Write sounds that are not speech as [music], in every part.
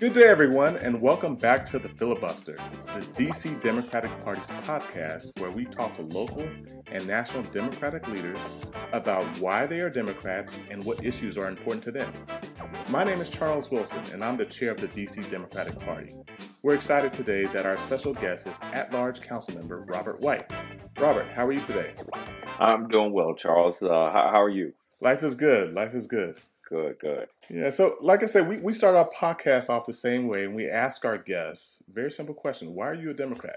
Good day, everyone, and welcome back to The Filibuster, the DC Democratic Party's podcast where we talk to local and national Democratic leaders about why they are Democrats and what issues are important to them. My name is Charles Wilson, and I'm the chair of the DC Democratic Party. We're excited today that our special guest is at large council member Robert White. Robert, how are you today? I'm doing well, Charles. Uh, how, how are you? Life is good. Life is good. Good, good. Yeah, so like I said, we, we start our podcast off the same way, and we ask our guests very simple question: Why are you a Democrat?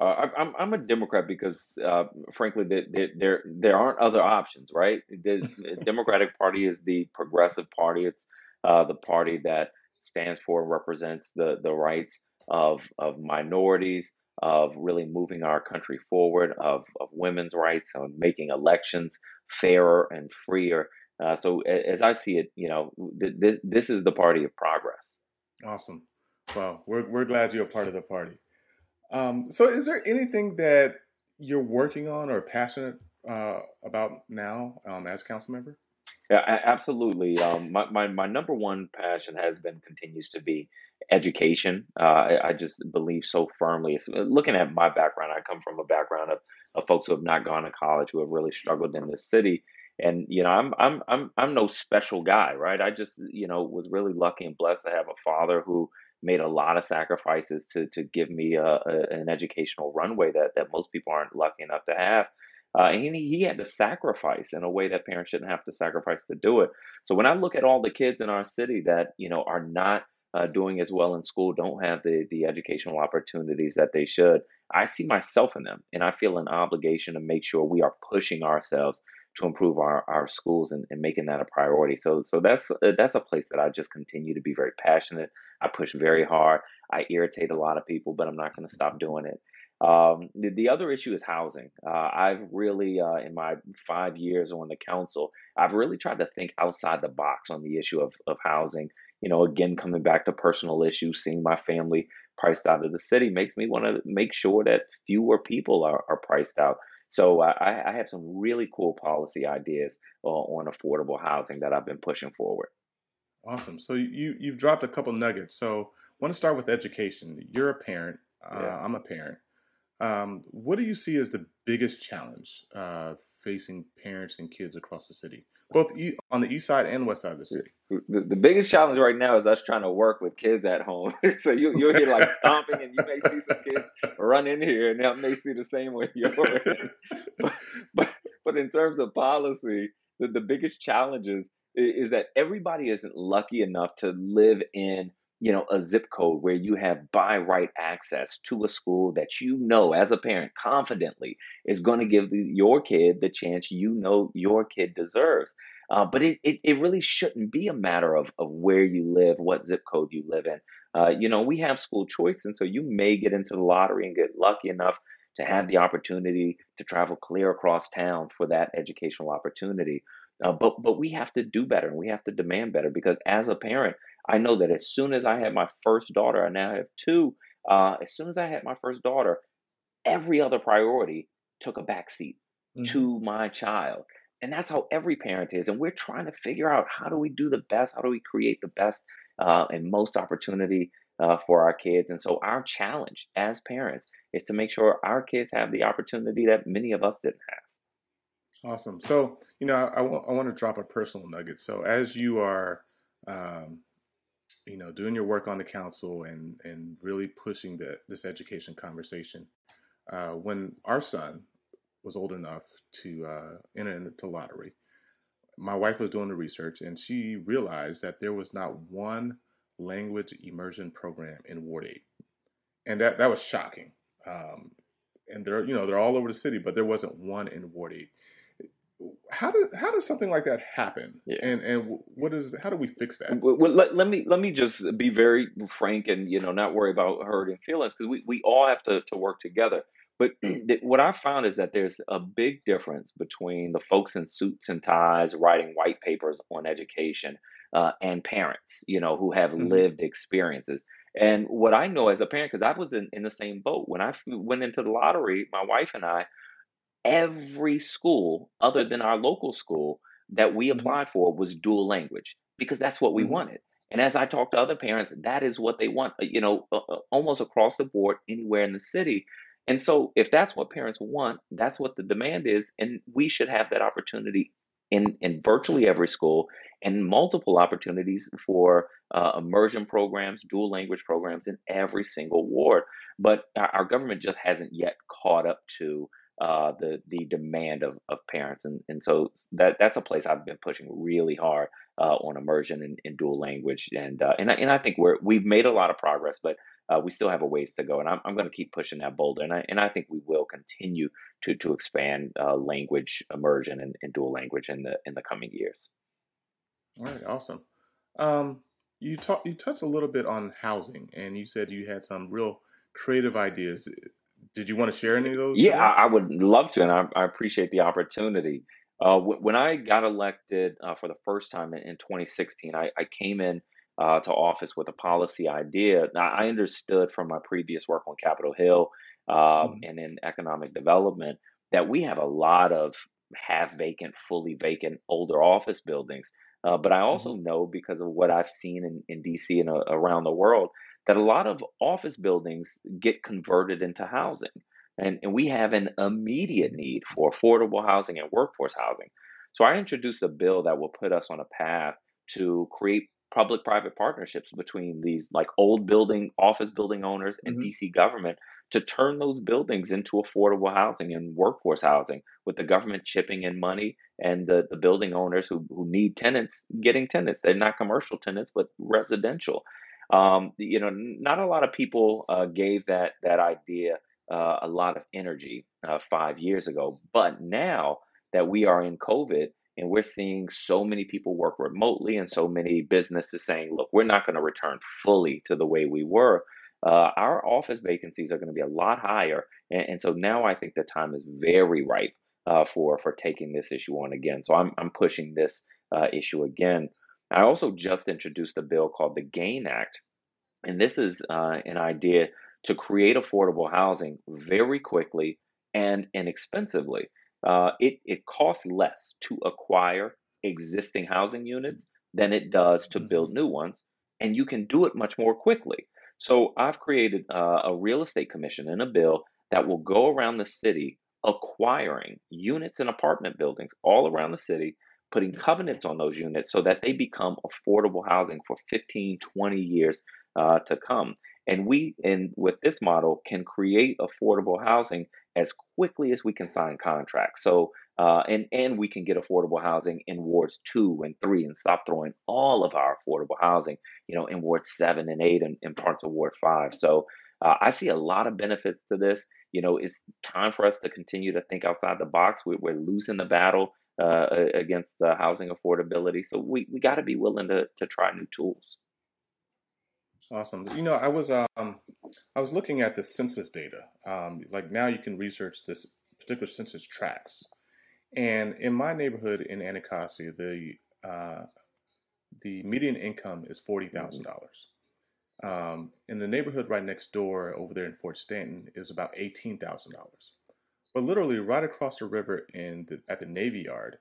Uh, I, I'm I'm a Democrat because, uh, frankly, there, there there aren't other options, right? The [laughs] Democratic Party is the progressive party. It's uh, the party that stands for and represents the the rights of of minorities, of really moving our country forward, of of women's rights, of making elections fairer and freer. Uh, so as I see it, you know, th- th- this is the party of progress. Awesome. Well, we're we're glad you're a part of the party. Um, so, is there anything that you're working on or passionate uh, about now um, as council member? Yeah, absolutely. Um, my, my, my number one passion has been, continues to be education. Uh, I, I, just believe so firmly. Uh, looking at my background, I come from a background of, of folks who have not gone to college, who have really struggled in this city and you know i'm i'm i'm i'm no special guy right? I just you know was really lucky and blessed to have a father who made a lot of sacrifices to to give me a, a, an educational runway that that most people aren't lucky enough to have. Uh, and he, he had to sacrifice in a way that parents shouldn't have to sacrifice to do it. So when i look at all the kids in our city that you know are not uh, doing as well in school don't have the the educational opportunities that they should i see myself in them and i feel an obligation to make sure we are pushing ourselves to improve our, our schools and, and making that a priority. So so that's uh, that's a place that I just continue to be very passionate. I push very hard. I irritate a lot of people, but I'm not going to stop doing it. Um, the, the, other issue is housing. Uh, I've really, uh, in my five years on the council, I've really tried to think outside the box on the issue of, of housing. You know, again, coming back to personal issues, seeing my family priced out of the city makes me want to make sure that fewer people are, are priced out. So I, I have some really cool policy ideas uh, on affordable housing that I've been pushing forward. Awesome. So you you've dropped a couple nuggets. So I want to start with education. You're a parent. Uh, yeah. I'm a parent. Um, what do you see as the biggest challenge uh, facing parents and kids across the city, both on the east side and west side of the city? The, the biggest challenge right now is us trying to work with kids at home. [laughs] so you, you'll hear like stomping, and you may see some kids run in here, and they may see the same way [laughs] you're. but, but but in terms of policy, the, the biggest challenges is, is that everybody isn't lucky enough to live in you know a zip code where you have by right access to a school that you know as a parent confidently is going to give your kid the chance you know your kid deserves. Uh, but it, it, it, really shouldn't be a matter of, of where you live what zip code you live in. Uh, you know we have school choice and so you may get into the lottery and get lucky enough to have the opportunity to travel clear across town for that educational opportunity uh, but but we have to do better and we have to demand better because as a parent I know that as soon as I had my first daughter, I now have two. Uh, as soon as I had my first daughter, every other priority took a backseat mm-hmm. to my child. And that's how every parent is. And we're trying to figure out how do we do the best? How do we create the best uh, and most opportunity uh, for our kids? And so, our challenge as parents is to make sure our kids have the opportunity that many of us didn't have. Awesome. So, you know, I, I, w- I want to drop a personal nugget. So, as you are um, you know, doing your work on the council and and really pushing the, this education conversation. Uh, when our son was old enough to uh, enter into lottery, my wife was doing the research and she realized that there was not one language immersion program in Ward Eight, and that that was shocking. Um, and they're you know they're all over the city, but there wasn't one in Ward Eight how does how does something like that happen? Yeah. And and what is how do we fix that? Well, let, let me let me just be very frank and you know not worry about hurting feelings because we, we all have to, to work together. But [clears throat] what I found is that there's a big difference between the folks in suits and ties writing white papers on education uh, and parents, you know, who have mm-hmm. lived experiences. And what I know as a parent, because I was in, in the same boat when I went into the lottery, my wife and I, every school other than our local school that we mm-hmm. applied for was dual language because that's what we mm-hmm. wanted. And as I talk to other parents, that is what they want, uh, you know, uh, uh, almost across the board, anywhere in the city. And so, if that's what parents want, that's what the demand is, and we should have that opportunity in in virtually every school, and multiple opportunities for uh, immersion programs, dual language programs in every single ward. But our, our government just hasn't yet caught up to uh, the the demand of, of parents, and and so that that's a place I've been pushing really hard uh, on immersion in, in dual language, and uh, and I, and I think we're we've made a lot of progress, but uh, we still have a ways to go, and I'm I'm going to keep pushing that boulder, and I and I think we will continue to to expand uh, language immersion and, and dual language in the in the coming years. All right, awesome. Um, you talk you touched a little bit on housing, and you said you had some real creative ideas. Did you want to share any of those? Yeah, I, I, would love to, and I, I appreciate the opportunity. Uh, w- when I got elected uh, for the first time in, in 2016, I, I came in uh, to office with a policy idea. Now, I understood from my previous work on Capitol Hill um, mm-hmm. and in economic development that we have a lot of half vacant, fully vacant older office buildings. Uh, but I also mm-hmm. know because of what I've seen in, in DC and uh, around the world that a lot of office buildings get converted into housing. And, and we have an immediate need for affordable housing and workforce housing. So I introduced a bill that will put us on a path to create public private partnerships between these like old building office building owners and mm-hmm. DC government to turn those buildings into affordable housing and workforce housing with the government chipping in money and the, the building owners who, who need tenants getting tenants. They're not commercial tenants, but residential. Um, you know, not a lot of people uh, gave that that idea uh, a lot of energy uh, five years ago, but now that we are in COVID and we're seeing so many people work remotely and so many businesses saying, "Look, we're not going to return fully to the way we were." Uh, our office vacancies are going to be a lot higher, and, and, so now I think the time is very ripe uh, for for taking this issue on again. So I'm I'm pushing this uh, issue again. I also just introduced a bill called the GAIN Act, and this is uh, an idea to create affordable housing very quickly and inexpensively. Uh, it, it costs less to acquire existing housing units than it does to build mm-hmm. new ones, and you can do it much more quickly. So I've created uh, a real estate commission in a bill that will go around the city acquiring units and apartment buildings all around the city putting covenants on those units so that they become affordable housing for 15, 20 years uh, to come. And we, and with this model, can create affordable housing as quickly as we can sign contracts. So, uh, and and we can get affordable housing in wards two and three, and stop throwing all of our affordable housing, you know, in ward seven and eight, and, and parts of ward five. So, uh, I see a lot of benefits to this. You know, it's time for us to continue to think outside the box. We, we're losing the battle uh, against the housing affordability. So we, we got to be willing to, to try new tools. Awesome. You know, I was um, I was looking at the census data. Um, like now, you can research this particular census tracts, and in my neighborhood in Anacostia, the uh, the median income is forty thousand dollars. Um, in the neighborhood right next door, over there in Fort Stanton, is about eighteen thousand dollars. But literally right across the river in the, at the Navy Yard,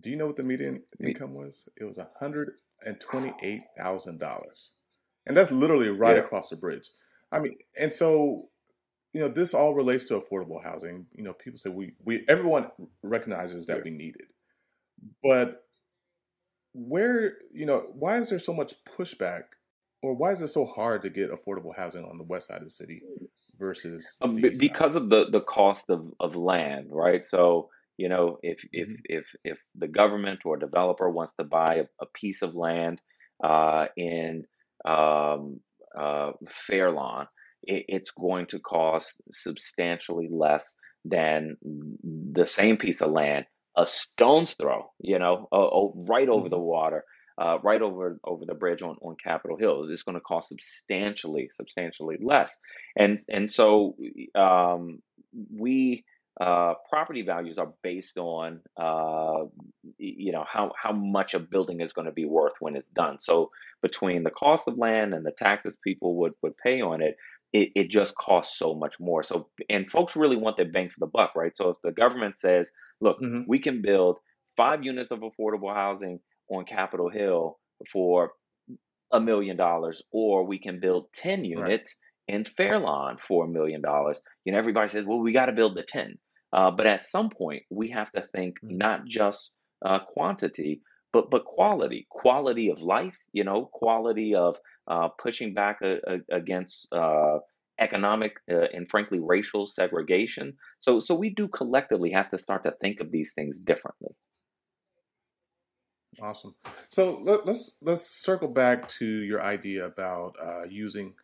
do you know what the median income was? It was hundred and twenty-eight thousand dollars, and that's literally right yeah. across the bridge. I mean, and so you know, this all relates to affordable housing. You know, people say we we everyone recognizes that yeah. we need it, but where you know why is there so much pushback, or why is it so hard to get affordable housing on the west side of the city versus um, because of the the cost of, of land, right? So you know, if mm-hmm. if if if the government or developer wants to buy a, a piece of land uh, in um, uh, Fairlawn, it, it's going to cost substantially less than the same piece of land a stone's throw, you know, uh, right over mm-hmm. the water uh, right over over the bridge on, on Capitol Hill. It's going to cost substantially, substantially less. And and so um, we uh, property values are based on uh, you know how how much a building is going to be worth when it's done. So between the cost of land and the taxes people would would pay on it, it, it just costs so much more. So and folks really want their bang for the buck, right? So if the government says, look, mm-hmm. we can build five units of affordable housing on Capitol Hill for a million dollars, or we can build 10 units right. in Fairlawn for a million dollars. You know, everybody says, well, we got to build the 10. Uh, but at some point, we have to think mm-hmm. not just uh, quantity, but but quality, quality of life. You know, quality of uh, pushing back a, a, against uh, economic uh, and frankly racial segregation. So so we do collectively have to start to think of these things differently. Awesome. So let, us let's, let's circle back to your idea about uh, using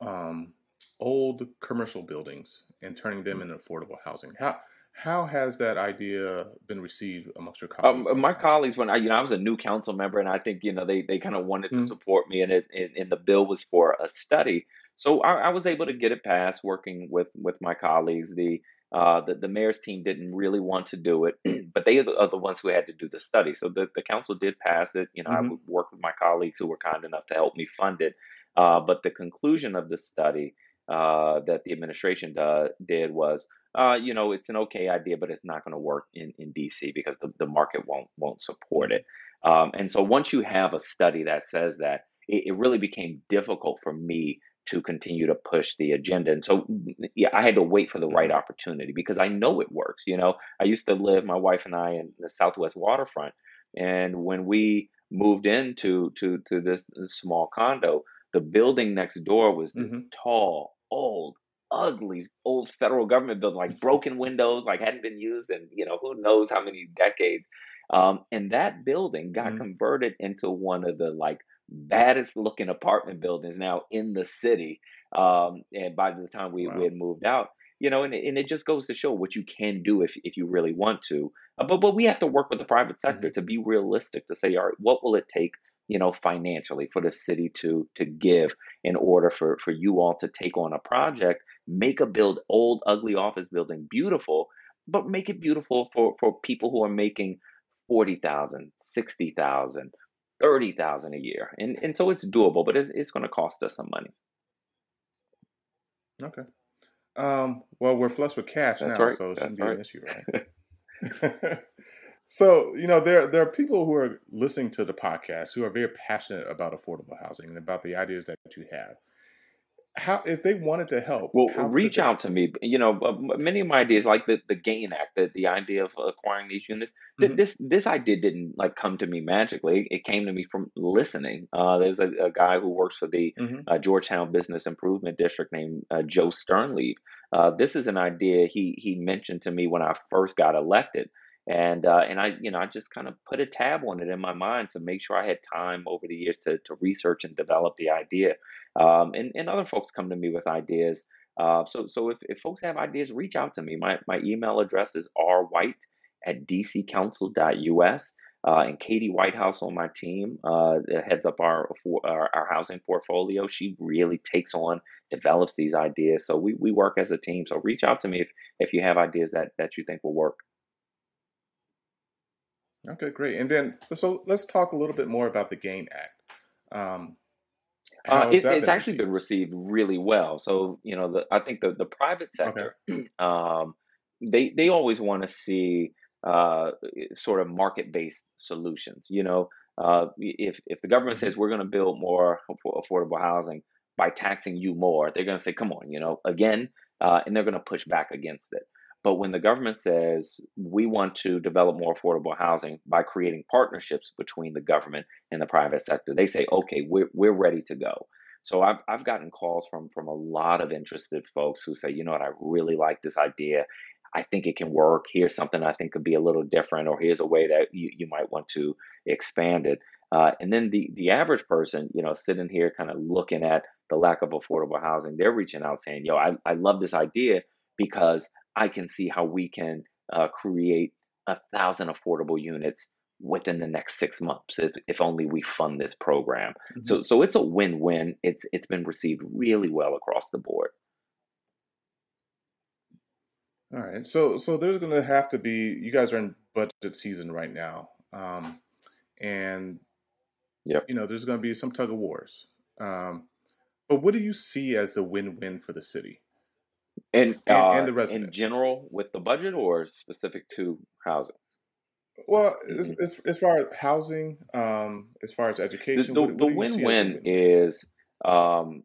um, old commercial buildings and turning them into affordable housing. How how has that idea been received amongst your colleagues? Um, my colleagues, when I you know I was a new council member, and I think you know they they kind of wanted mm-hmm. to support me, and it and, the bill was for a study. So I, I, was able to get it passed, working with with my colleagues. The uh, the, the mayor's team didn't really want to do it, [clears throat] but they are the, are the, ones who had to do the study. So the, the council did pass it. You know, mm-hmm. I would work with my colleagues who were kind enough to help me fund it. Uh, but the conclusion of the study uh, that the administration do, did was, uh, you know, it's an okay idea, but it's not going to work in, in DC because the, the market won't won't support it. Um, and so once you have a study that says that, it, it really became difficult for me to continue to push the agenda. And so, yeah, I had to wait for the right mm-hmm. opportunity because I know it works. You know, I used to live, my wife and I, in the Southwest waterfront, and when we moved into to to this, this small condo, the building next door was this mm-hmm. tall, old, ugly old federal government building, like broken windows, like hadn't been used in you know who knows how many decades. Um, and that building got mm-hmm. converted into one of the like baddest looking apartment buildings now in the city. Um, and by the time we, wow. we had moved out, you know, and, and it just goes to show what you can do if, if you really want to. Uh, but but we have to work with the private sector mm-hmm. to be realistic to say, all right, what will it take, you know, financially for the city to to give in order for for you all to take on a project, make a build old ugly office building beautiful, but make it beautiful for for people who are making 40,000, 60,000, thirty thousand a year, and and so it's doable, but it's, it's going to cost us some money. Okay. Um, well, we're flush with cash That's now, right. so it shouldn't That's be right. an issue, right? [laughs] [laughs] so you know there there are people who are listening to the podcast who are very passionate about affordable housing and about the ideas that you have. How if they wanted to help well reach out to me you know many of my ideas like the, the gain act the, the idea of acquiring these units mm-hmm. this this idea didn't like come to me magically. It came to me from listening. Uh, there's a, a, guy who works for the mm-hmm. uh, georgetown business improvement district named uh, joe sternlieb. Uh, this is an idea he he mentioned to me when i first got elected and uh, and I you know I just kind of put a tab on it in my mind to make sure I had time over the years to to research and develop the idea. Um, and and other folks come to me with ideas. Uh, so so if, if folks have ideas, reach out to me. My my email address is rwhite at dccouncil.us. Uh, and Katie Whitehouse on my team uh, heads up our, our, our housing portfolio. She really takes on, develops these ideas. So we, we work as a team. So reach out to me if if you have ideas that that you think will work. Okay, great. And then, so let's talk a little bit more about the GAIN Act. Um, uh, it, it's actually received? been received really well. So, you know, the, I think the, the private sector, okay. [clears throat] um, they they always want to see uh, sort of market based solutions. You know, uh, if if the government says mm-hmm. we're going to build more affordable housing by taxing you more, they're going to say, "Come on," you know, again, uh, and they're going to push back against it. But when the government says we want to develop more affordable housing by creating partnerships between the government and the private sector, they say, okay, we're, we're ready to go. So I've, I've gotten calls from, from a lot of interested folks who say, you know what, I really like this idea. I think it can work. Here's something I think could be a little different, or here's a way that you, you might want to expand it. Uh, and then the the average person, you know, sitting here kind of looking at the lack of affordable housing, they're reaching out saying, "Yo, I, I love this idea because I can see how we can uh, create a thousand affordable units within the next six months if, if only we fund this program. Mm-hmm. So so it's a win-win. It's it's been received really well across the board. All right. So so there's going to have to be you guys are in budget season right now. Um and yep. you know, there's going to be some tug of wars. Um but what do you see as the win-win for the city? And, uh, and, the residents. in general with the budget or specific to housing? Well, as, far as housing, um, as far as education, the, what, the, what the win-win is um,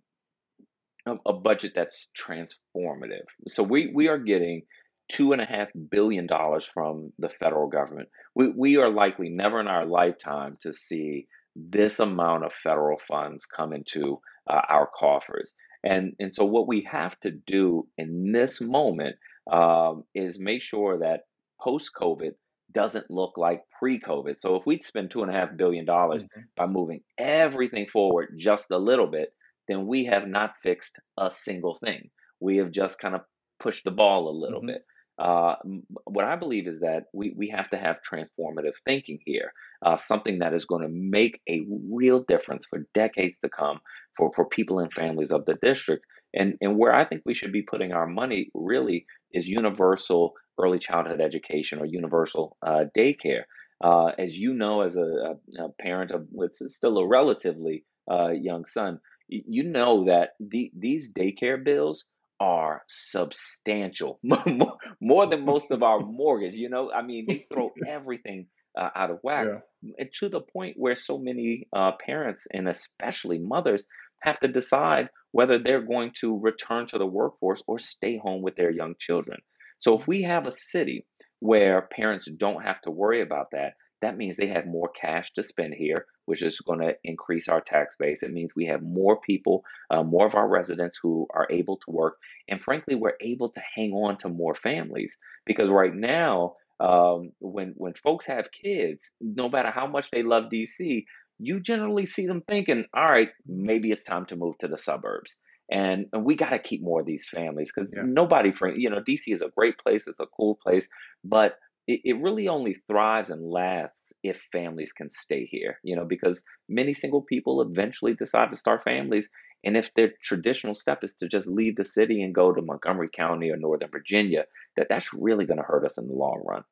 a, a, budget that's transformative. So we we are getting two and a half billion dollars from the federal government. We we are likely never in our lifetime to see this amount of federal funds come into uh, our coffers. And and so what we have to do in this moment um, is make sure that post COVID doesn't look like pre-COVID. So if we spend two and a half billion dollars mm-hmm. by moving everything forward just a little bit, then we have not fixed a single thing. We have just kind of pushed the ball a little mm-hmm. bit. Uh, what I believe is that we, we have to have transformative thinking here, uh, something that is going to make a real difference for decades to come for, for people and families of the district. And, and where I think we should be putting our money really is universal early childhood education or universal uh, daycare. Uh, as you know, as a, a parent of what's still a relatively uh, young son, you know that the, these daycare bills are substantial, [laughs] more than most of our [laughs] mortgage. You know, I mean, they throw [laughs] everything uh, out of whack, yeah. to the point where so many uh, parents and especially mothers have to decide whether they're going to return to the workforce or stay home with their young children. So, if we have a city where parents don't have to worry about that, that means they have more cash to spend here, which is going to increase our tax base. It means we have more people, uh, more of our residents who are able to work. And frankly, we're able to hang on to more families because right now, um, when when folks have kids, no matter how much they love DC, you generally see them thinking, "All right, maybe it's time to move to the suburbs." And, and we got to keep more of these families because yeah. nobody, for, you know, DC is a great place, it's a cool place, but it, it really only thrives and lasts if families can stay here, you know, because many single people eventually decide to start families. And if their traditional step is to just leave the city and go to Montgomery County or Northern Virginia, that that's really going to hurt us in the long run.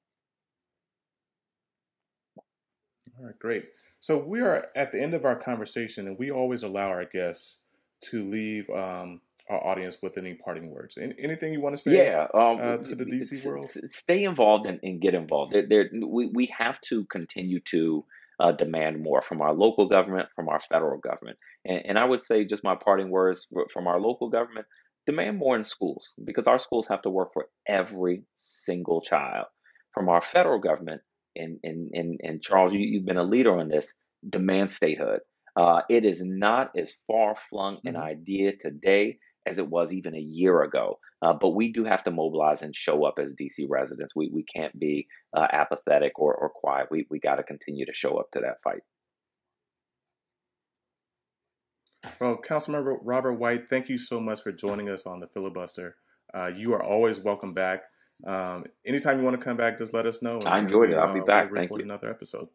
All right, great. So we are at the end of our conversation, and we always allow our guests to leave um, our audience with any parting words. anything you want to say yeah, um, uh, to the DC world? Stay involved and, and get involved. There, there, we, we have to continue to uh, demand more from our local government, from our federal government. And, and I would say, just my parting words from our local government demand more in schools because our schools have to work for every single child. From our federal government, and, and, and, and Charles, you, you've been a leader on this, demand statehood. Uh, it is not as far flung an mm-hmm. idea today as it was even a year ago. Uh, but we do have to mobilize and show up as DC residents. We, we can't be uh, apathetic or, or quiet. We, we got to continue to show up to that fight. Well, Councilmember Robert White, thank you so much for joining us on the filibuster. Uh, you are always welcome back. Um, anytime you want to come back, just let us know. I enjoyed it. I'll be uh, back. Thank you. Another episode.